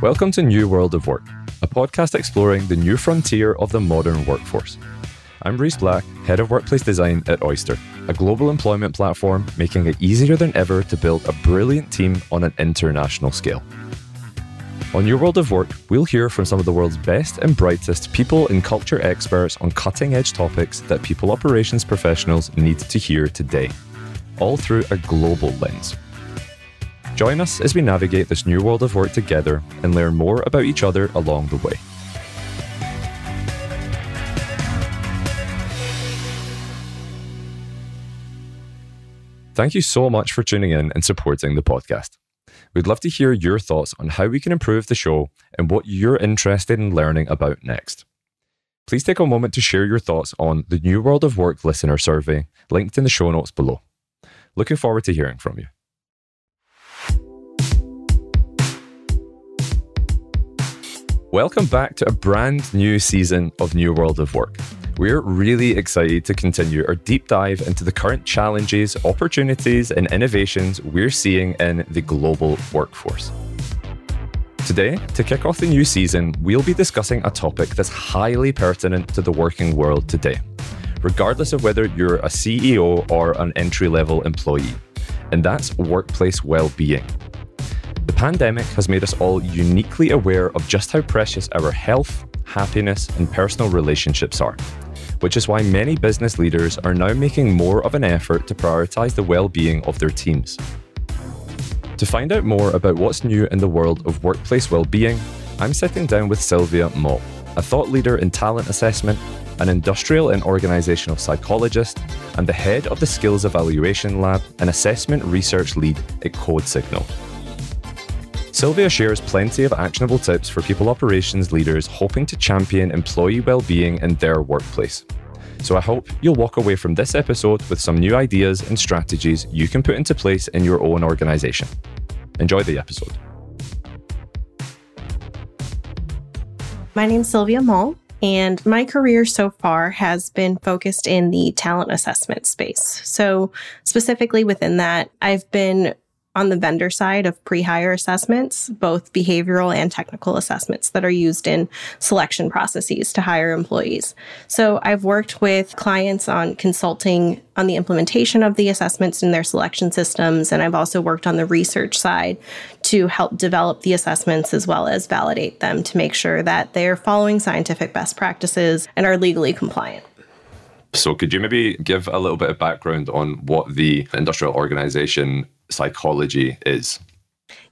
Welcome to New World of Work, a podcast exploring the new frontier of the modern workforce. I'm Reese Black, Head of Workplace Design at Oyster, a global employment platform making it easier than ever to build a brilliant team on an international scale. On New World of Work, we'll hear from some of the world's best and brightest people and culture experts on cutting edge topics that people operations professionals need to hear today, all through a global lens. Join us as we navigate this new world of work together and learn more about each other along the way. Thank you so much for tuning in and supporting the podcast. We'd love to hear your thoughts on how we can improve the show and what you're interested in learning about next. Please take a moment to share your thoughts on the New World of Work listener survey linked in the show notes below. Looking forward to hearing from you. Welcome back to a brand new season of New World of Work. We're really excited to continue our deep dive into the current challenges, opportunities, and innovations we're seeing in the global workforce. Today, to kick off the new season, we'll be discussing a topic that's highly pertinent to the working world today, regardless of whether you're a CEO or an entry level employee, and that's workplace well being. The pandemic has made us all uniquely aware of just how precious our health, happiness, and personal relationships are, which is why many business leaders are now making more of an effort to prioritize the well being of their teams. To find out more about what's new in the world of workplace well being, I'm sitting down with Sylvia Moll, a thought leader in talent assessment, an industrial and organizational psychologist, and the head of the Skills Evaluation Lab and assessment research lead at CodeSignal. Sylvia shares plenty of actionable tips for people operations leaders hoping to champion employee well-being in their workplace. So I hope you'll walk away from this episode with some new ideas and strategies you can put into place in your own organization. Enjoy the episode. My name's Sylvia Moll, and my career so far has been focused in the talent assessment space. So, specifically within that, I've been on the vendor side of pre hire assessments, both behavioral and technical assessments that are used in selection processes to hire employees. So I've worked with clients on consulting on the implementation of the assessments in their selection systems. And I've also worked on the research side to help develop the assessments as well as validate them to make sure that they're following scientific best practices and are legally compliant. So, could you maybe give a little bit of background on what the industrial organization psychology is?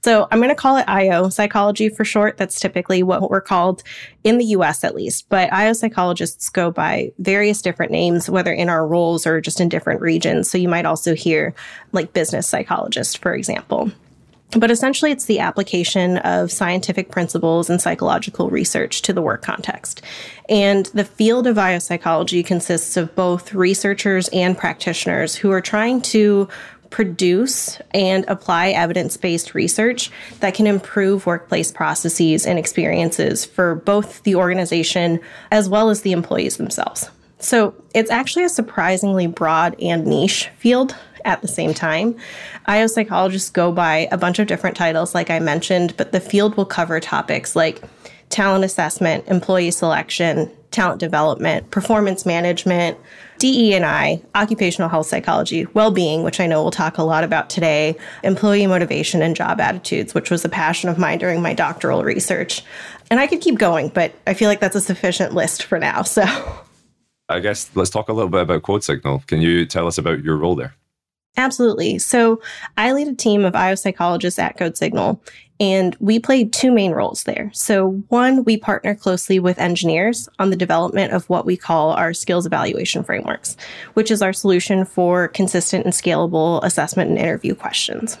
So I'm going to call it IO psychology for short. That's typically what we're called in the US at least. But IO psychologists go by various different names, whether in our roles or just in different regions. So you might also hear like business psychologist, for example. But essentially, it's the application of scientific principles and psychological research to the work context. And the field of IO psychology consists of both researchers and practitioners who are trying to produce and apply evidence based research that can improve workplace processes and experiences for both the organization as well as the employees themselves. So it's actually a surprisingly broad and niche field at the same time. IO psychologists go by a bunch of different titles, like I mentioned, but the field will cover topics like talent assessment, employee selection, talent development, performance management, DE&I, occupational health psychology, well-being, which I know we'll talk a lot about today, employee motivation and job attitudes, which was a passion of mine during my doctoral research. And I could keep going, but I feel like that's a sufficient list for now. So I guess let's talk a little bit about CodeSignal. Can you tell us about your role there? Absolutely. So I lead a team of IO psychologists at CodeSignal, and we play two main roles there. So, one, we partner closely with engineers on the development of what we call our skills evaluation frameworks, which is our solution for consistent and scalable assessment and interview questions.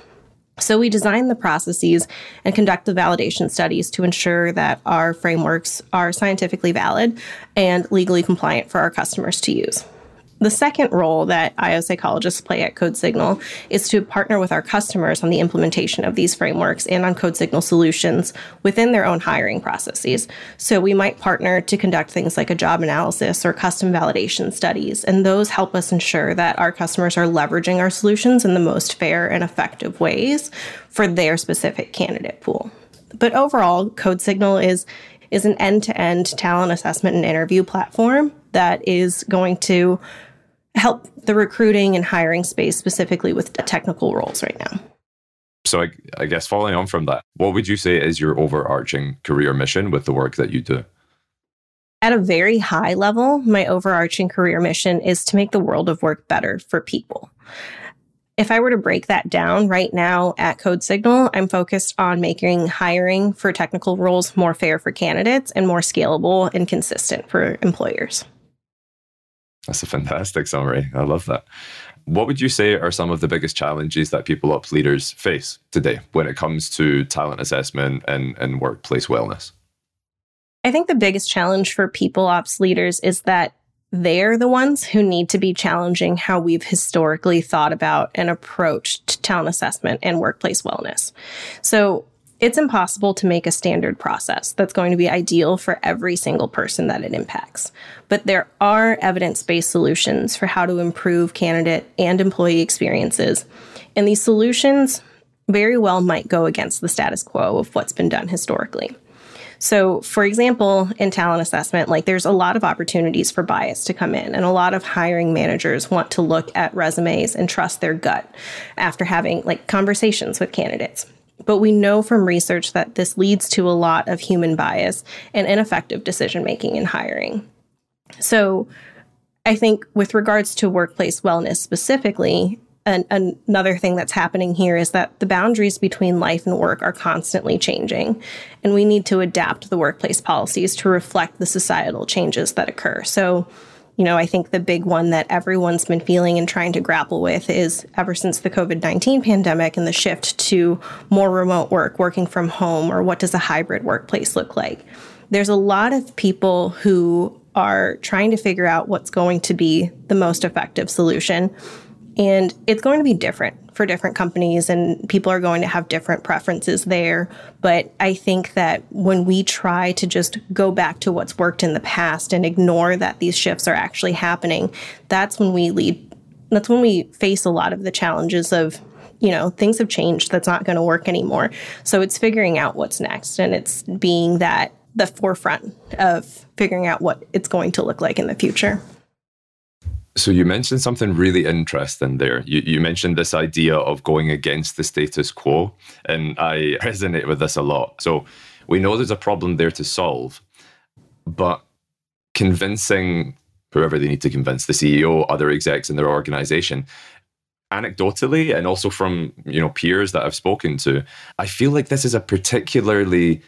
So, we design the processes and conduct the validation studies to ensure that our frameworks are scientifically valid and legally compliant for our customers to use. The second role that IO psychologists play at CodeSignal is to partner with our customers on the implementation of these frameworks and on CodeSignal solutions within their own hiring processes. So we might partner to conduct things like a job analysis or custom validation studies, and those help us ensure that our customers are leveraging our solutions in the most fair and effective ways for their specific candidate pool. But overall, CodeSignal is is an end-to-end talent assessment and interview platform that is going to help the recruiting and hiring space specifically with technical roles right now. So I, I guess following on from that, what would you say is your overarching career mission with the work that you do? At a very high level, my overarching career mission is to make the world of work better for people. If I were to break that down right now at CodeSignal, I'm focused on making hiring for technical roles more fair for candidates and more scalable and consistent for employers. That's a fantastic summary. I love that. What would you say are some of the biggest challenges that people ops leaders face today when it comes to talent assessment and, and workplace wellness? I think the biggest challenge for people ops leaders is that they're the ones who need to be challenging how we've historically thought about and approached talent assessment and workplace wellness. So it's impossible to make a standard process that's going to be ideal for every single person that it impacts. But there are evidence based solutions for how to improve candidate and employee experiences. And these solutions very well might go against the status quo of what's been done historically. So, for example, in talent assessment, like there's a lot of opportunities for bias to come in, and a lot of hiring managers want to look at resumes and trust their gut after having like conversations with candidates. But we know from research that this leads to a lot of human bias and ineffective decision making in hiring. So, I think with regards to workplace wellness specifically, an, another thing that's happening here is that the boundaries between life and work are constantly changing, and we need to adapt the workplace policies to reflect the societal changes that occur. So, you know, I think the big one that everyone's been feeling and trying to grapple with is ever since the COVID 19 pandemic and the shift to more remote work, working from home, or what does a hybrid workplace look like? There's a lot of people who are trying to figure out what's going to be the most effective solution. And it's going to be different for different companies, and people are going to have different preferences there. But I think that when we try to just go back to what's worked in the past and ignore that these shifts are actually happening, that's when we lead, that's when we face a lot of the challenges of you know, things have changed. That's not going to work anymore. So it's figuring out what's next and it's being that the forefront of figuring out what it's going to look like in the future. So you mentioned something really interesting there. You, you mentioned this idea of going against the status quo, and I resonate with this a lot. So we know there's a problem there to solve, but convincing whoever they need to convince, the CEO, other execs in their organization, anecdotally and also from you know peers that I've spoken to, I feel like this is a particularly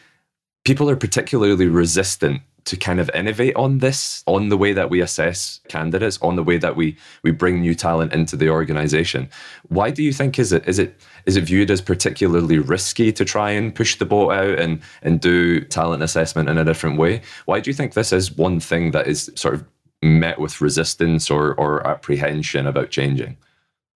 people are particularly resistant to kind of innovate on this, on the way that we assess candidates, on the way that we we bring new talent into the organization. Why do you think is it is it is it viewed as particularly risky to try and push the boat out and and do talent assessment in a different way? Why do you think this is one thing that is sort of met with resistance or or apprehension about changing?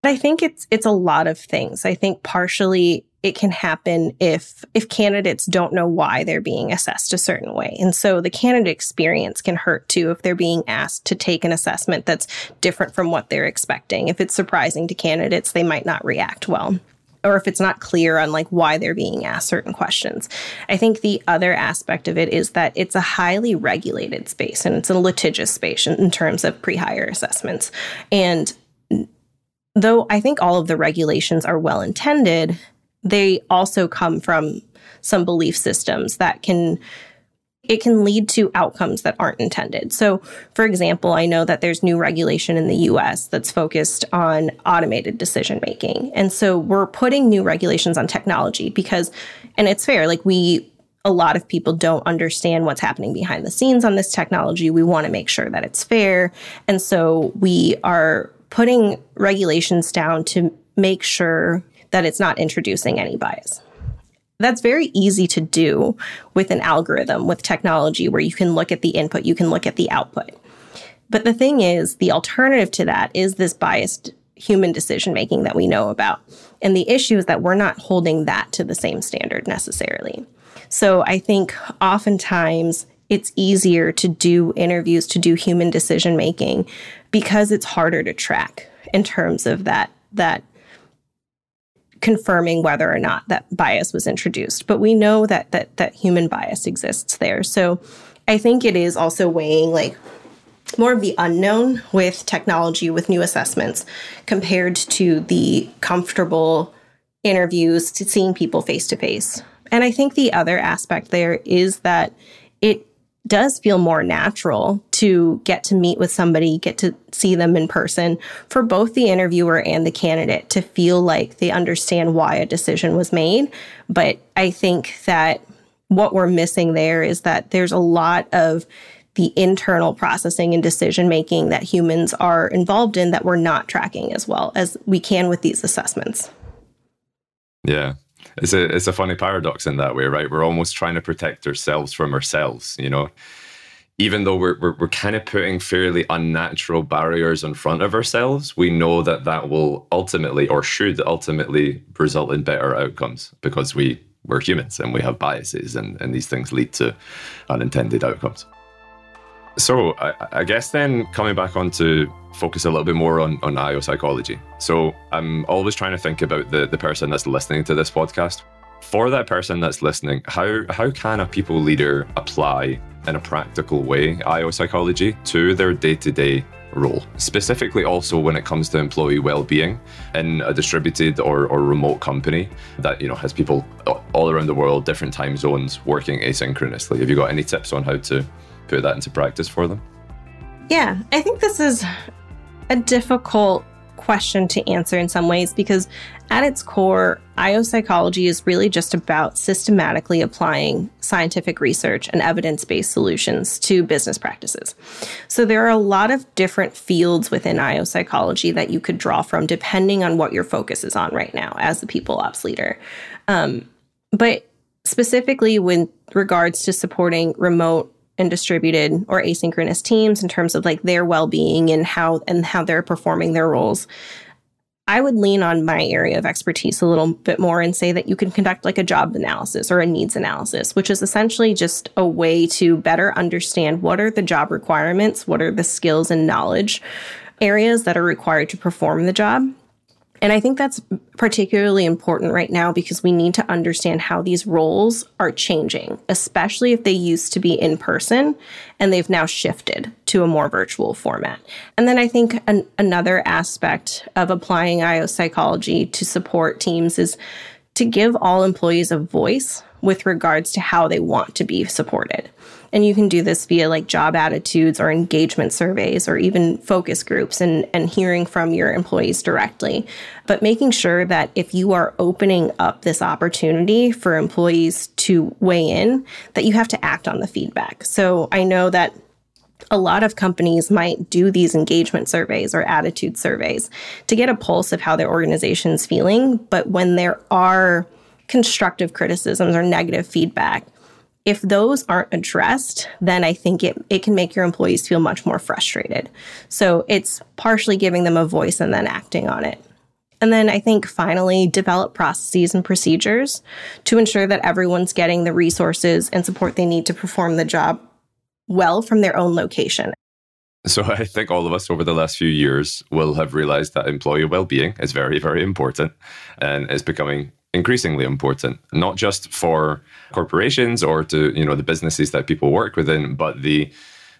I think it's it's a lot of things. I think partially it can happen if if candidates don't know why they're being assessed a certain way. And so the candidate experience can hurt too if they're being asked to take an assessment that's different from what they're expecting. If it's surprising to candidates, they might not react well or if it's not clear on like why they're being asked certain questions. I think the other aspect of it is that it's a highly regulated space and it's a litigious space in, in terms of pre-hire assessments. And though I think all of the regulations are well intended, they also come from some belief systems that can it can lead to outcomes that aren't intended. So, for example, I know that there's new regulation in the US that's focused on automated decision making. And so we're putting new regulations on technology because, and it's fair, like we, a lot of people don't understand what's happening behind the scenes on this technology. We want to make sure that it's fair. And so we are putting regulations down to make sure that it's not introducing any bias. That's very easy to do with an algorithm, with technology, where you can look at the input, you can look at the output. But the thing is, the alternative to that is this biased human decision making that we know about. And the issue is that we're not holding that to the same standard necessarily. So I think oftentimes it's easier to do interviews, to do human decision making because it's harder to track in terms of that that confirming whether or not that bias was introduced. But we know that that that human bias exists there. So I think it is also weighing like more of the unknown with technology with new assessments compared to the comfortable interviews to seeing people face to face. And I think the other aspect there is that it does feel more natural to get to meet with somebody, get to see them in person for both the interviewer and the candidate to feel like they understand why a decision was made. But I think that what we're missing there is that there's a lot of the internal processing and decision making that humans are involved in that we're not tracking as well as we can with these assessments. Yeah. It's a it's a funny paradox in that way, right? We're almost trying to protect ourselves from ourselves, you know. Even though we're, we're, we're kind of putting fairly unnatural barriers in front of ourselves, we know that that will ultimately or should ultimately result in better outcomes because we we're humans and we have biases and, and these things lead to unintended outcomes. So I, I, guess then coming back on to focus a little bit more on, on IO psychology. So I'm always trying to think about the, the person that's listening to this podcast. For that person that's listening, how how can a people leader apply in a practical way IO psychology to their day-to-day role? Specifically also when it comes to employee well-being in a distributed or, or remote company that you know has people all around the world, different time zones working asynchronously. Have you got any tips on how to put that into practice for them? Yeah, I think this is a difficult question to answer in some ways because at its core, IO psychology is really just about systematically applying scientific research and evidence based solutions to business practices. So there are a lot of different fields within IO psychology that you could draw from depending on what your focus is on right now as the people ops leader. Um, but specifically, with regards to supporting remote and distributed or asynchronous teams in terms of like their well-being and how and how they're performing their roles. I would lean on my area of expertise a little bit more and say that you can conduct like a job analysis or a needs analysis which is essentially just a way to better understand what are the job requirements what are the skills and knowledge areas that are required to perform the job and I think that's particularly important right now because we need to understand how these roles are changing, especially if they used to be in person and they've now shifted to a more virtual format. And then I think an, another aspect of applying IO psychology to support teams is to give all employees a voice with regards to how they want to be supported. And you can do this via like job attitudes or engagement surveys or even focus groups and, and hearing from your employees directly. But making sure that if you are opening up this opportunity for employees to weigh in, that you have to act on the feedback. So I know that a lot of companies might do these engagement surveys or attitude surveys to get a pulse of how their organization is feeling. But when there are constructive criticisms or negative feedback, if those aren't addressed, then I think it, it can make your employees feel much more frustrated. So it's partially giving them a voice and then acting on it. And then I think finally, develop processes and procedures to ensure that everyone's getting the resources and support they need to perform the job well from their own location. So I think all of us over the last few years will have realized that employee well-being is very, very important and is becoming increasingly important, not just for corporations or to you know the businesses that people work within, but the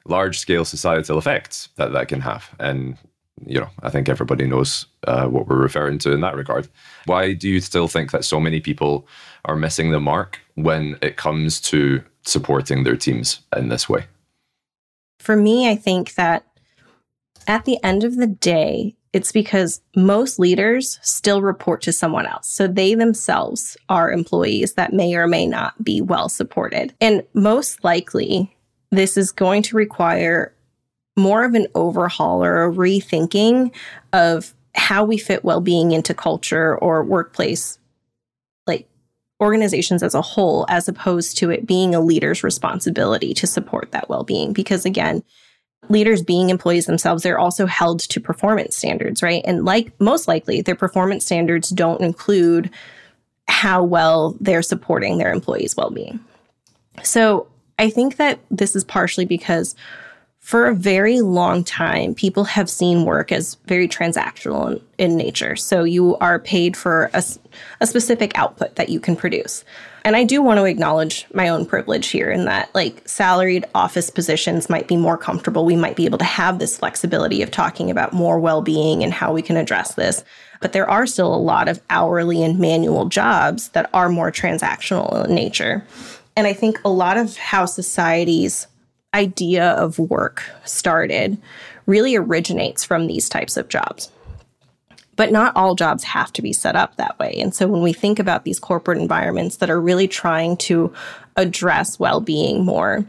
large scale societal effects that that can have. And you know, I think everybody knows uh, what we're referring to in that regard. Why do you still think that so many people are missing the mark when it comes to supporting their teams in this way? For me, I think that at the end of the day, it's because most leaders still report to someone else. So they themselves are employees that may or may not be well supported. And most likely, this is going to require more of an overhaul or a rethinking of how we fit well being into culture or workplace, like organizations as a whole, as opposed to it being a leader's responsibility to support that well being. Because again, leaders being employees themselves, they're also held to performance standards, right? And like most likely, their performance standards don't include how well they're supporting their employees' well being. So I think that this is partially because for a very long time, people have seen work as very transactional in, in nature. So you are paid for a, a specific output that you can produce. And I do want to acknowledge my own privilege here in that, like, salaried office positions might be more comfortable. We might be able to have this flexibility of talking about more well being and how we can address this. But there are still a lot of hourly and manual jobs that are more transactional in nature. And I think a lot of how society's idea of work started really originates from these types of jobs. But not all jobs have to be set up that way. And so when we think about these corporate environments that are really trying to address well being more,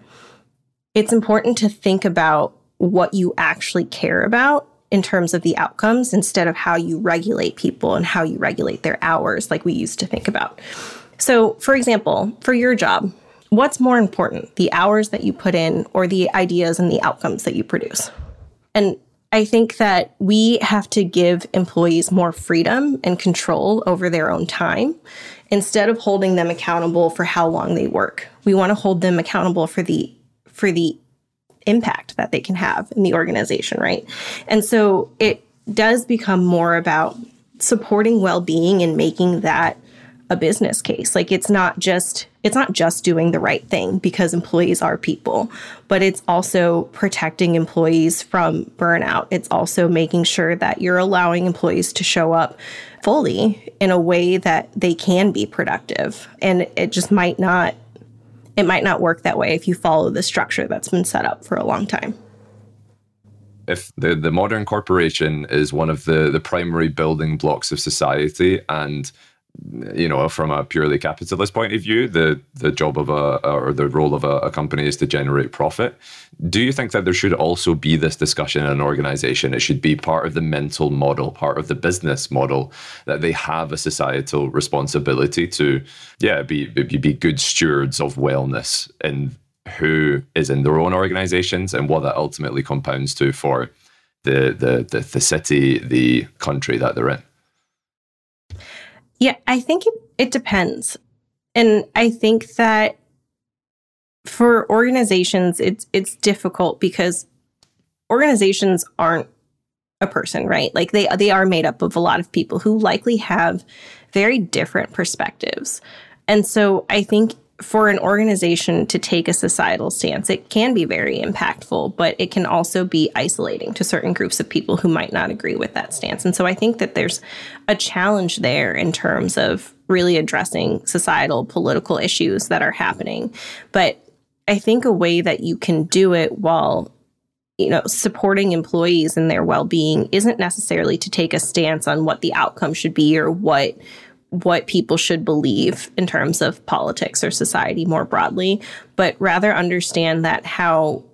it's important to think about what you actually care about in terms of the outcomes instead of how you regulate people and how you regulate their hours, like we used to think about. So, for example, for your job, what's more important, the hours that you put in or the ideas and the outcomes that you produce? And I think that we have to give employees more freedom and control over their own time instead of holding them accountable for how long they work. We want to hold them accountable for the for the impact that they can have in the organization, right? And so it does become more about supporting well-being and making that a business case. Like it's not just it's not just doing the right thing because employees are people, but it's also protecting employees from burnout. It's also making sure that you're allowing employees to show up fully in a way that they can be productive. And it just might not it might not work that way if you follow the structure that's been set up for a long time if the, the modern corporation is one of the, the primary building blocks of society and you know, from a purely capitalist point of view, the the job of a or the role of a, a, company is to generate profit. Do you think that there should also be this discussion in an organization? It should be part of the mental model, part of the business model that they have a societal responsibility to, yeah, be be, be good stewards of wellness and who is in their own organizations and what that ultimately compounds to for the the the, the city, the country that they're in. Yeah, I think it, it depends. And I think that for organizations it's it's difficult because organizations aren't a person, right? Like they they are made up of a lot of people who likely have very different perspectives. And so I think for an organization to take a societal stance, it can be very impactful, but it can also be isolating to certain groups of people who might not agree with that stance. And so I think that there's a challenge there in terms of really addressing societal political issues that are happening. But I think a way that you can do it while you know supporting employees and their well-being isn't necessarily to take a stance on what the outcome should be or what what people should believe in terms of politics or society more broadly, but rather understand that how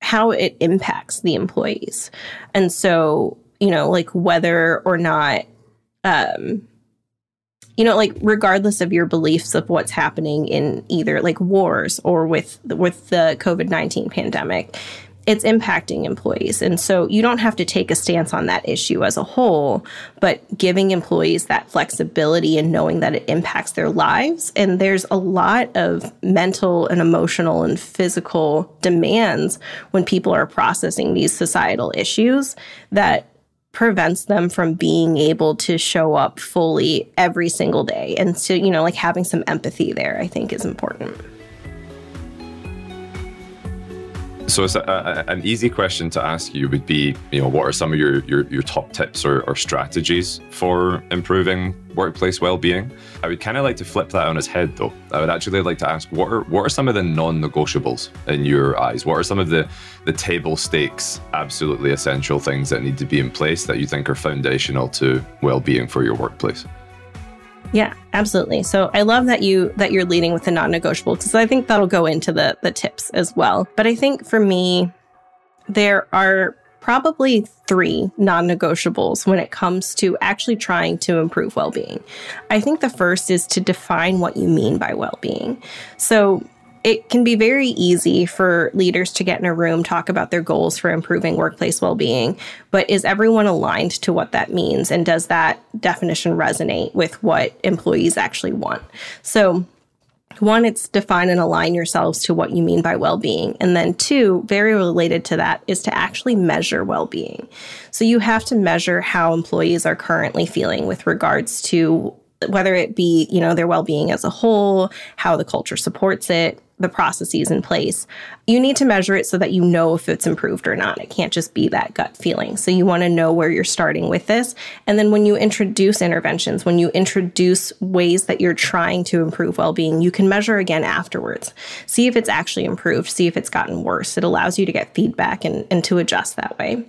how it impacts the employees. And so, you know, like whether or not um you know like regardless of your beliefs of what's happening in either like wars or with with the COVID-19 pandemic it's impacting employees. And so you don't have to take a stance on that issue as a whole, but giving employees that flexibility and knowing that it impacts their lives. And there's a lot of mental and emotional and physical demands when people are processing these societal issues that prevents them from being able to show up fully every single day. And so, you know, like having some empathy there, I think is important. So, a, a, an easy question to ask you would be, you know, what are some of your your, your top tips or, or strategies for improving workplace well-being? I would kind of like to flip that on its head, though. I would actually like to ask, what are what are some of the non-negotiables in your eyes? What are some of the the table stakes, absolutely essential things that need to be in place that you think are foundational to well-being for your workplace? Yeah, absolutely. So I love that you that you're leading with the non-negotiable because I think that'll go into the the tips as well. But I think for me, there are probably three non-negotiables when it comes to actually trying to improve well-being. I think the first is to define what you mean by well-being. So it can be very easy for leaders to get in a room, talk about their goals for improving workplace well being, but is everyone aligned to what that means? And does that definition resonate with what employees actually want? So, one, it's define and align yourselves to what you mean by well being. And then two, very related to that, is to actually measure well being. So you have to measure how employees are currently feeling with regards to whether it be, you know, their well-being as a whole, how the culture supports it, the processes in place. You need to measure it so that you know if it's improved or not. It can't just be that gut feeling. So you want to know where you're starting with this. And then when you introduce interventions, when you introduce ways that you're trying to improve well-being, you can measure again afterwards. See if it's actually improved, see if it's gotten worse. It allows you to get feedback and, and to adjust that way.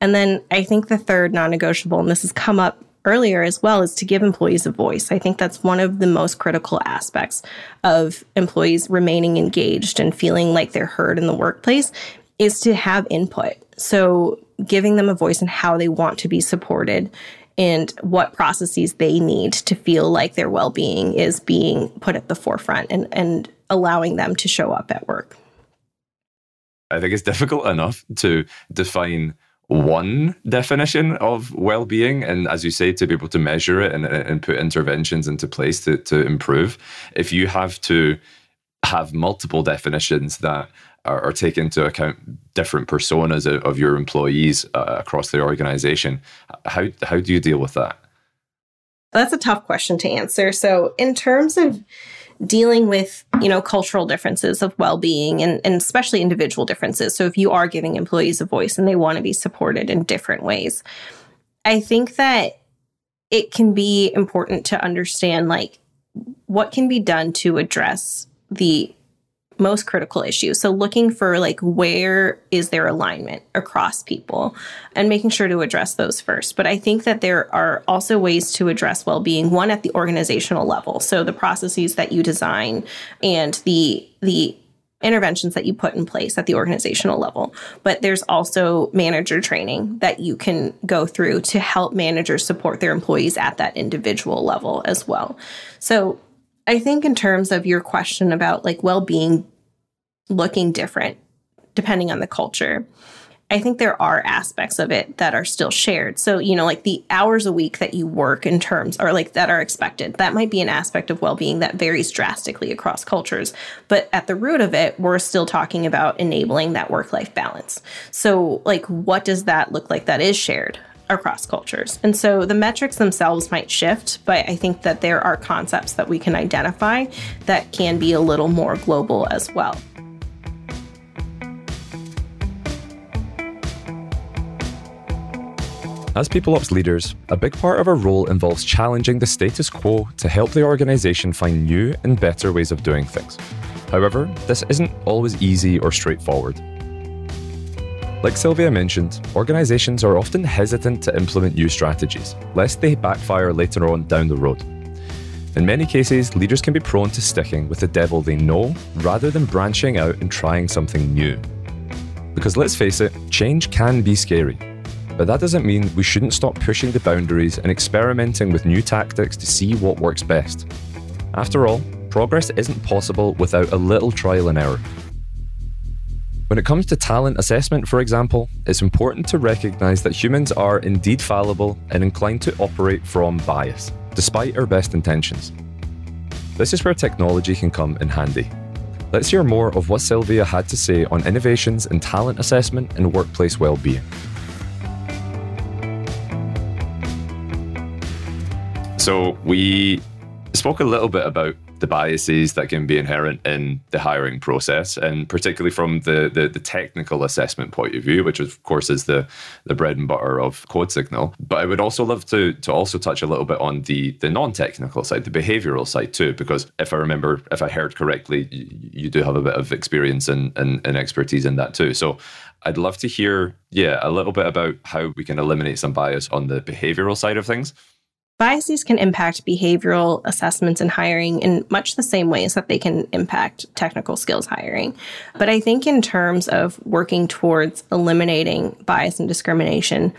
And then I think the third non negotiable, and this has come up earlier as well is to give employees a voice. I think that's one of the most critical aspects of employees remaining engaged and feeling like they're heard in the workplace is to have input. So giving them a voice in how they want to be supported and what processes they need to feel like their well-being is being put at the forefront and, and allowing them to show up at work. I think it's difficult enough to define one definition of well-being and as you say to be able to measure it and, and put interventions into place to, to improve. If you have to have multiple definitions that are, are take into account different personas of, of your employees uh, across the organization how, how do you deal with that? That's a tough question to answer. So in terms of dealing with you know cultural differences of well-being and, and especially individual differences. So if you are giving employees a voice and they want to be supported in different ways i think that it can be important to understand like what can be done to address the most critical issues. So looking for like where is their alignment across people and making sure to address those first. But I think that there are also ways to address well-being one at the organizational level. So the processes that you design and the the interventions that you put in place at the organizational level. But there's also manager training that you can go through to help managers support their employees at that individual level as well. So I think in terms of your question about like well-being looking different depending on the culture. I think there are aspects of it that are still shared. So, you know, like the hours a week that you work in terms or like that are expected, that might be an aspect of well being that varies drastically across cultures. But at the root of it, we're still talking about enabling that work life balance. So, like, what does that look like that is shared? Across cultures. And so the metrics themselves might shift, but I think that there are concepts that we can identify that can be a little more global as well. As People Ops leaders, a big part of our role involves challenging the status quo to help the organisation find new and better ways of doing things. However, this isn't always easy or straightforward. Like Sylvia mentioned, organisations are often hesitant to implement new strategies, lest they backfire later on down the road. In many cases, leaders can be prone to sticking with the devil they know rather than branching out and trying something new. Because let's face it, change can be scary. But that doesn't mean we shouldn't stop pushing the boundaries and experimenting with new tactics to see what works best. After all, progress isn't possible without a little trial and error. When it comes to talent assessment, for example, it's important to recognise that humans are indeed fallible and inclined to operate from bias, despite our best intentions. This is where technology can come in handy. Let's hear more of what Sylvia had to say on innovations in talent assessment and workplace well-being. So we spoke a little bit about the biases that can be inherent in the hiring process, and particularly from the, the, the technical assessment point of view, which of course is the the bread and butter of CodeSignal. But I would also love to to also touch a little bit on the the non-technical side, the behavioral side too, because if I remember, if I heard correctly, you, you do have a bit of experience and, and, and expertise in that too. So I'd love to hear, yeah, a little bit about how we can eliminate some bias on the behavioral side of things. Biases can impact behavioral assessments and hiring in much the same ways that they can impact technical skills hiring. But I think, in terms of working towards eliminating bias and discrimination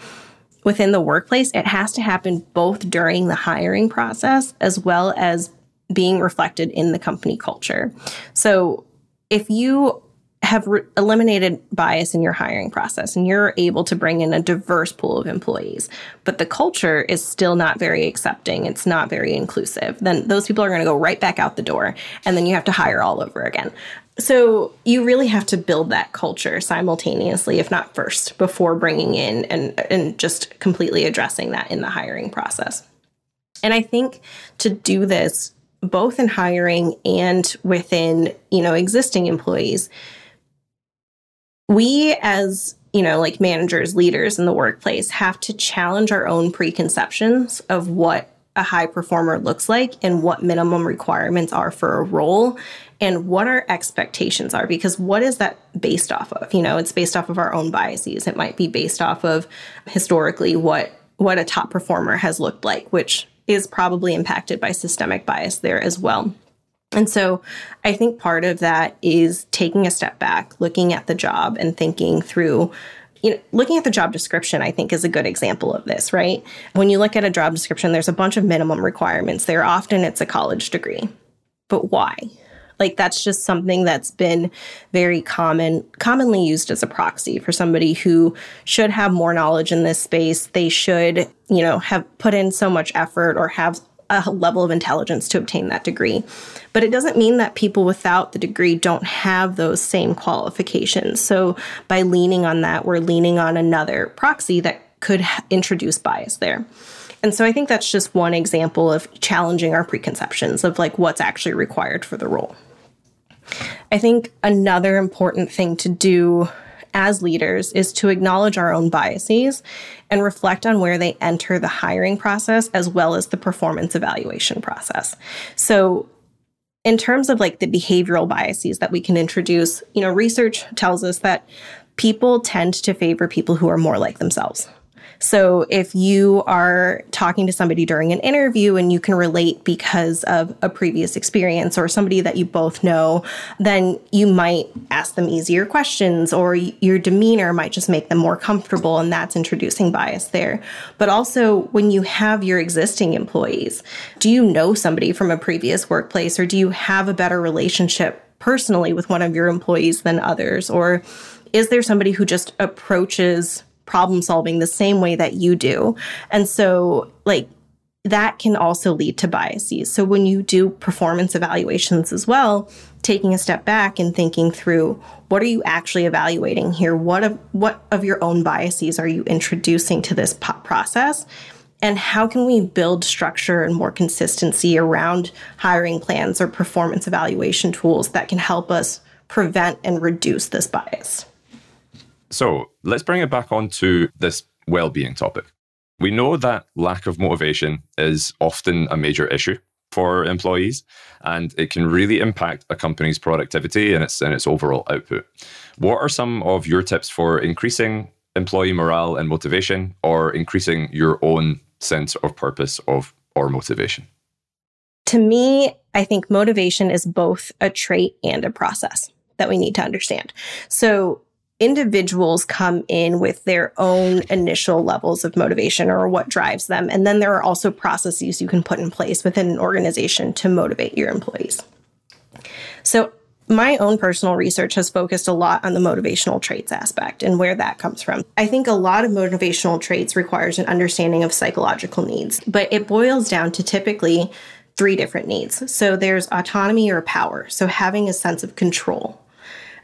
within the workplace, it has to happen both during the hiring process as well as being reflected in the company culture. So if you have re- eliminated bias in your hiring process and you're able to bring in a diverse pool of employees, but the culture is still not very accepting, it's not very inclusive, then those people are going to go right back out the door and then you have to hire all over again. So you really have to build that culture simultaneously, if not first, before bringing in and, and just completely addressing that in the hiring process. And I think to do this, both in hiring and within, you know, existing employees, we as you know like managers leaders in the workplace have to challenge our own preconceptions of what a high performer looks like and what minimum requirements are for a role and what our expectations are because what is that based off of? You know it's based off of our own biases. It might be based off of historically what what a top performer has looked like which is probably impacted by systemic bias there as well and so I think part of that is taking a step back, looking at the job and thinking through you know, looking at the job description, I think, is a good example of this, right? When you look at a job description, there's a bunch of minimum requirements there. Often it's a college degree. But why? Like that's just something that's been very common, commonly used as a proxy for somebody who should have more knowledge in this space. They should, you know, have put in so much effort or have a level of intelligence to obtain that degree. But it doesn't mean that people without the degree don't have those same qualifications. So by leaning on that, we're leaning on another proxy that could introduce bias there. And so I think that's just one example of challenging our preconceptions of like what's actually required for the role. I think another important thing to do as leaders is to acknowledge our own biases and reflect on where they enter the hiring process as well as the performance evaluation process. So, in terms of like the behavioral biases that we can introduce, you know, research tells us that people tend to favor people who are more like themselves. So if you are talking to somebody during an interview and you can relate because of a previous experience or somebody that you both know, then you might ask them easier questions or your demeanor might just make them more comfortable and that's introducing bias there. But also when you have your existing employees, do you know somebody from a previous workplace or do you have a better relationship personally with one of your employees than others or is there somebody who just approaches problem solving the same way that you do. And so, like, that can also lead to biases. So, when you do performance evaluations as well, taking a step back and thinking through what are you actually evaluating here? What of, what of your own biases are you introducing to this process? And how can we build structure and more consistency around hiring plans or performance evaluation tools that can help us prevent and reduce this bias? So let's bring it back onto this well being topic. We know that lack of motivation is often a major issue for employees and it can really impact a company's productivity and its and its overall output. What are some of your tips for increasing employee morale and motivation or increasing your own sense of purpose of or motivation? To me, I think motivation is both a trait and a process that we need to understand. So individuals come in with their own initial levels of motivation or what drives them. And then there are also processes you can put in place within an organization to motivate your employees. So, my own personal research has focused a lot on the motivational traits aspect and where that comes from. I think a lot of motivational traits requires an understanding of psychological needs, but it boils down to typically three different needs. So there's autonomy or power, so having a sense of control.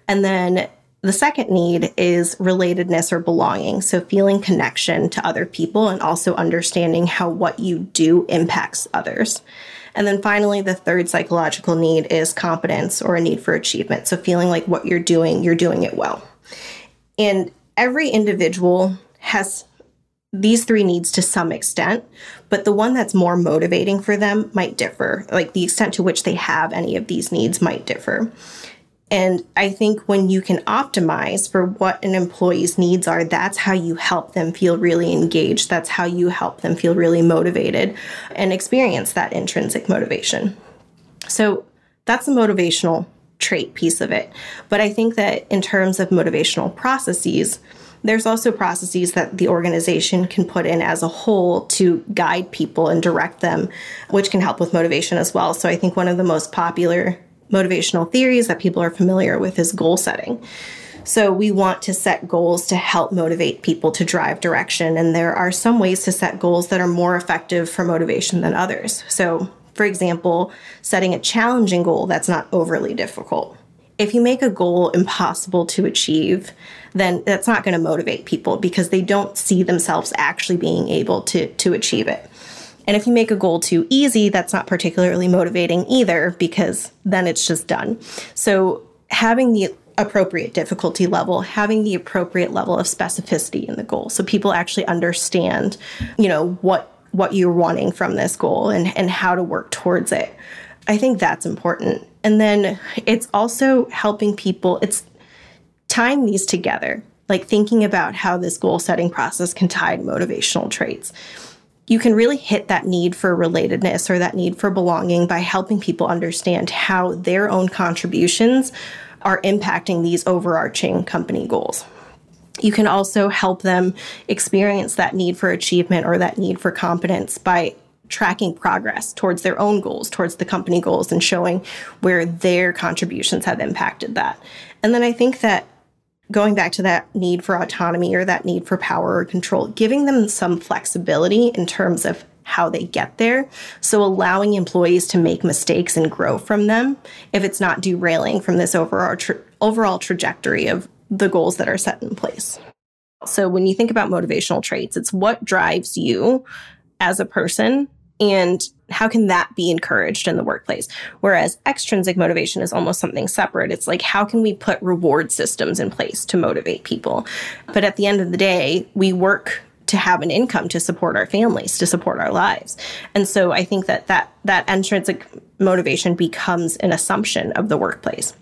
And then the second need is relatedness or belonging. So, feeling connection to other people and also understanding how what you do impacts others. And then finally, the third psychological need is competence or a need for achievement. So, feeling like what you're doing, you're doing it well. And every individual has these three needs to some extent, but the one that's more motivating for them might differ. Like the extent to which they have any of these needs might differ. And I think when you can optimize for what an employee's needs are, that's how you help them feel really engaged. That's how you help them feel really motivated and experience that intrinsic motivation. So that's the motivational trait piece of it. But I think that in terms of motivational processes, there's also processes that the organization can put in as a whole to guide people and direct them, which can help with motivation as well. So I think one of the most popular motivational theories that people are familiar with is goal setting. So we want to set goals to help motivate people to drive direction. And there are some ways to set goals that are more effective for motivation than others. So, for example, setting a challenging goal that's not overly difficult. If you make a goal impossible to achieve, then that's not going to motivate people because they don't see themselves actually being able to, to achieve it. And if you make a goal too easy, that's not particularly motivating either because then it's just done. So having the appropriate difficulty level, having the appropriate level of specificity in the goal. So people actually understand, you know, what what you're wanting from this goal and, and how to work towards it. I think that's important. And then it's also helping people, it's tying these together, like thinking about how this goal setting process can tie to motivational traits. You can really hit that need for relatedness or that need for belonging by helping people understand how their own contributions are impacting these overarching company goals. You can also help them experience that need for achievement or that need for competence by tracking progress towards their own goals, towards the company goals, and showing where their contributions have impacted that. And then I think that going back to that need for autonomy or that need for power or control, giving them some flexibility in terms of how they get there. So allowing employees to make mistakes and grow from them if it's not derailing from this overall tra- overall trajectory of the goals that are set in place. So when you think about motivational traits, it's what drives you as a person and how can that be encouraged in the workplace? Whereas extrinsic motivation is almost something separate. It's like, how can we put reward systems in place to motivate people? But at the end of the day, we work to have an income to support our families, to support our lives. And so I think that that, that intrinsic motivation becomes an assumption of the workplace.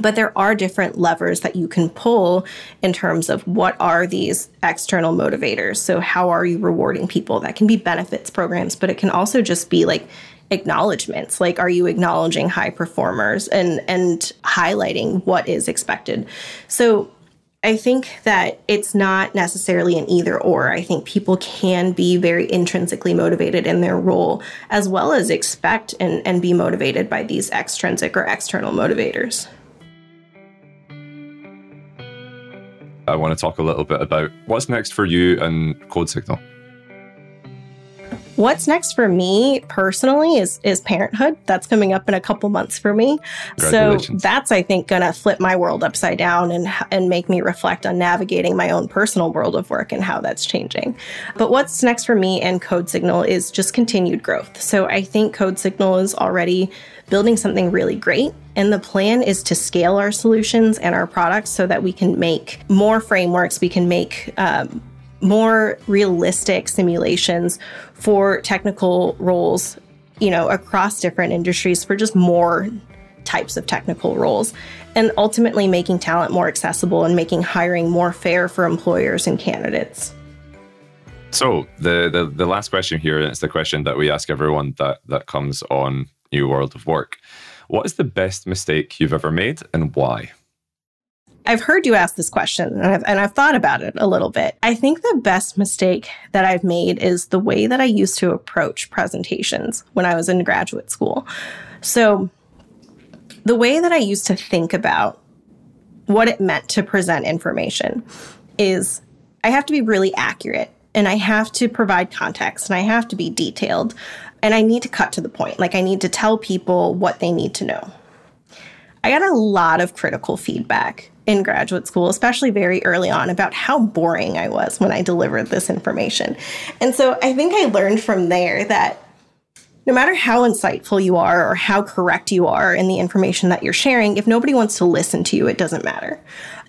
But there are different levers that you can pull in terms of what are these external motivators. So, how are you rewarding people? That can be benefits programs, but it can also just be like acknowledgments like are you acknowledging high performers and and highlighting what is expected so I think that it's not necessarily an either or. I think people can be very intrinsically motivated in their role as well as expect and, and be motivated by these extrinsic or external motivators. I want to talk a little bit about what's next for you and CodeSignal. What's next for me personally is is parenthood. That's coming up in a couple months for me. So that's I think going to flip my world upside down and and make me reflect on navigating my own personal world of work and how that's changing. But what's next for me and CodeSignal is just continued growth. So I think CodeSignal is already building something really great. And the plan is to scale our solutions and our products so that we can make more frameworks, we can make um, more realistic simulations for technical roles, you know, across different industries for just more types of technical roles. And ultimately making talent more accessible and making hiring more fair for employers and candidates. So the, the, the last question here is the question that we ask everyone that, that comes on New World of Work. What is the best mistake you've ever made and why? I've heard you ask this question and I've, and I've thought about it a little bit. I think the best mistake that I've made is the way that I used to approach presentations when I was in graduate school. So, the way that I used to think about what it meant to present information is I have to be really accurate and I have to provide context and I have to be detailed and I need to cut to the point. Like, I need to tell people what they need to know. I got a lot of critical feedback in graduate school, especially very early on, about how boring I was when I delivered this information. And so I think I learned from there that no matter how insightful you are or how correct you are in the information that you're sharing, if nobody wants to listen to you, it doesn't matter.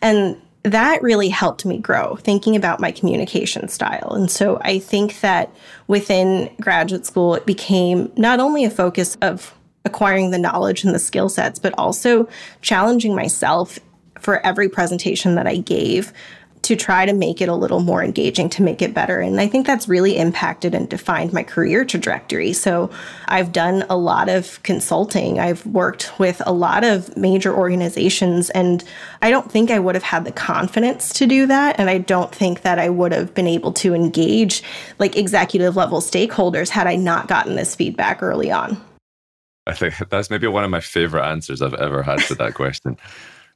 And that really helped me grow thinking about my communication style. And so I think that within graduate school, it became not only a focus of acquiring the knowledge and the skill sets, but also challenging myself for every presentation that I gave to try to make it a little more engaging, to make it better. And I think that's really impacted and defined my career trajectory. So I've done a lot of consulting, I've worked with a lot of major organizations, and I don't think I would have had the confidence to do that. And I don't think that I would have been able to engage like executive level stakeholders had I not gotten this feedback early on. I think that's maybe one of my favorite answers I've ever had to that question.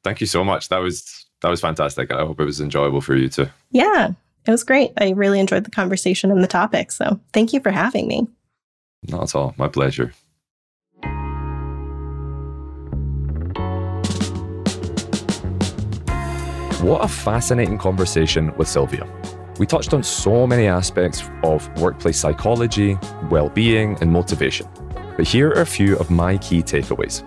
Thank you so much. That was that was fantastic. I hope it was enjoyable for you too. Yeah, it was great. I really enjoyed the conversation and the topic. So thank you for having me. Not at all. My pleasure. What a fascinating conversation with Sylvia. We touched on so many aspects of workplace psychology, well being, and motivation. But here are a few of my key takeaways.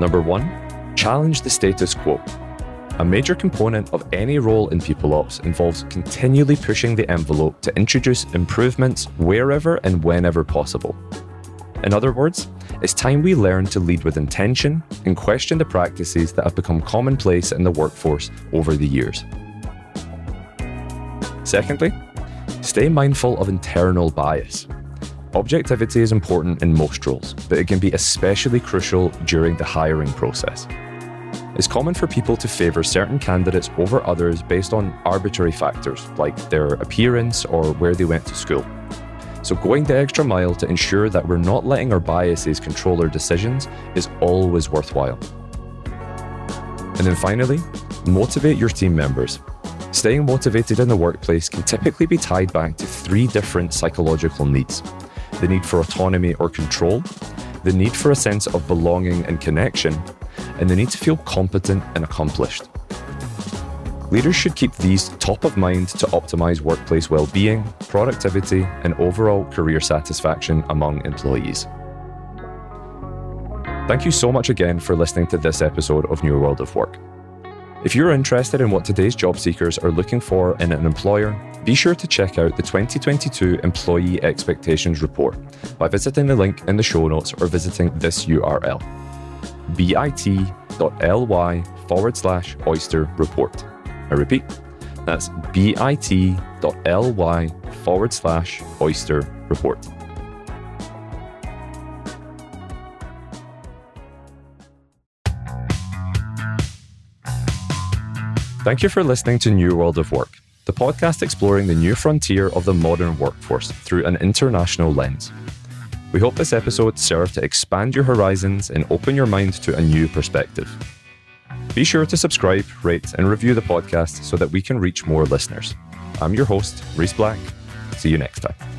Number one, challenge the status quo. A major component of any role in people ops involves continually pushing the envelope to introduce improvements wherever and whenever possible. In other words, it's time we learn to lead with intention and question the practices that have become commonplace in the workforce over the years. Secondly, stay mindful of internal bias. Objectivity is important in most roles, but it can be especially crucial during the hiring process. It's common for people to favour certain candidates over others based on arbitrary factors like their appearance or where they went to school. So, going the extra mile to ensure that we're not letting our biases control our decisions is always worthwhile. And then finally, motivate your team members. Staying motivated in the workplace can typically be tied back to three different psychological needs the need for autonomy or control, the need for a sense of belonging and connection, and they need to feel competent and accomplished. Leaders should keep these top of mind to optimize workplace well being, productivity, and overall career satisfaction among employees. Thank you so much again for listening to this episode of New World of Work. If you're interested in what today's job seekers are looking for in an employer, be sure to check out the 2022 Employee Expectations Report by visiting the link in the show notes or visiting this URL bit.ly forward slash oyster report. I repeat, that's bit.ly forward slash oyster report. Thank you for listening to New World of Work, the podcast exploring the new frontier of the modern workforce through an international lens. We hope this episode served to expand your horizons and open your mind to a new perspective. Be sure to subscribe, rate, and review the podcast so that we can reach more listeners. I'm your host, Reese Black. See you next time.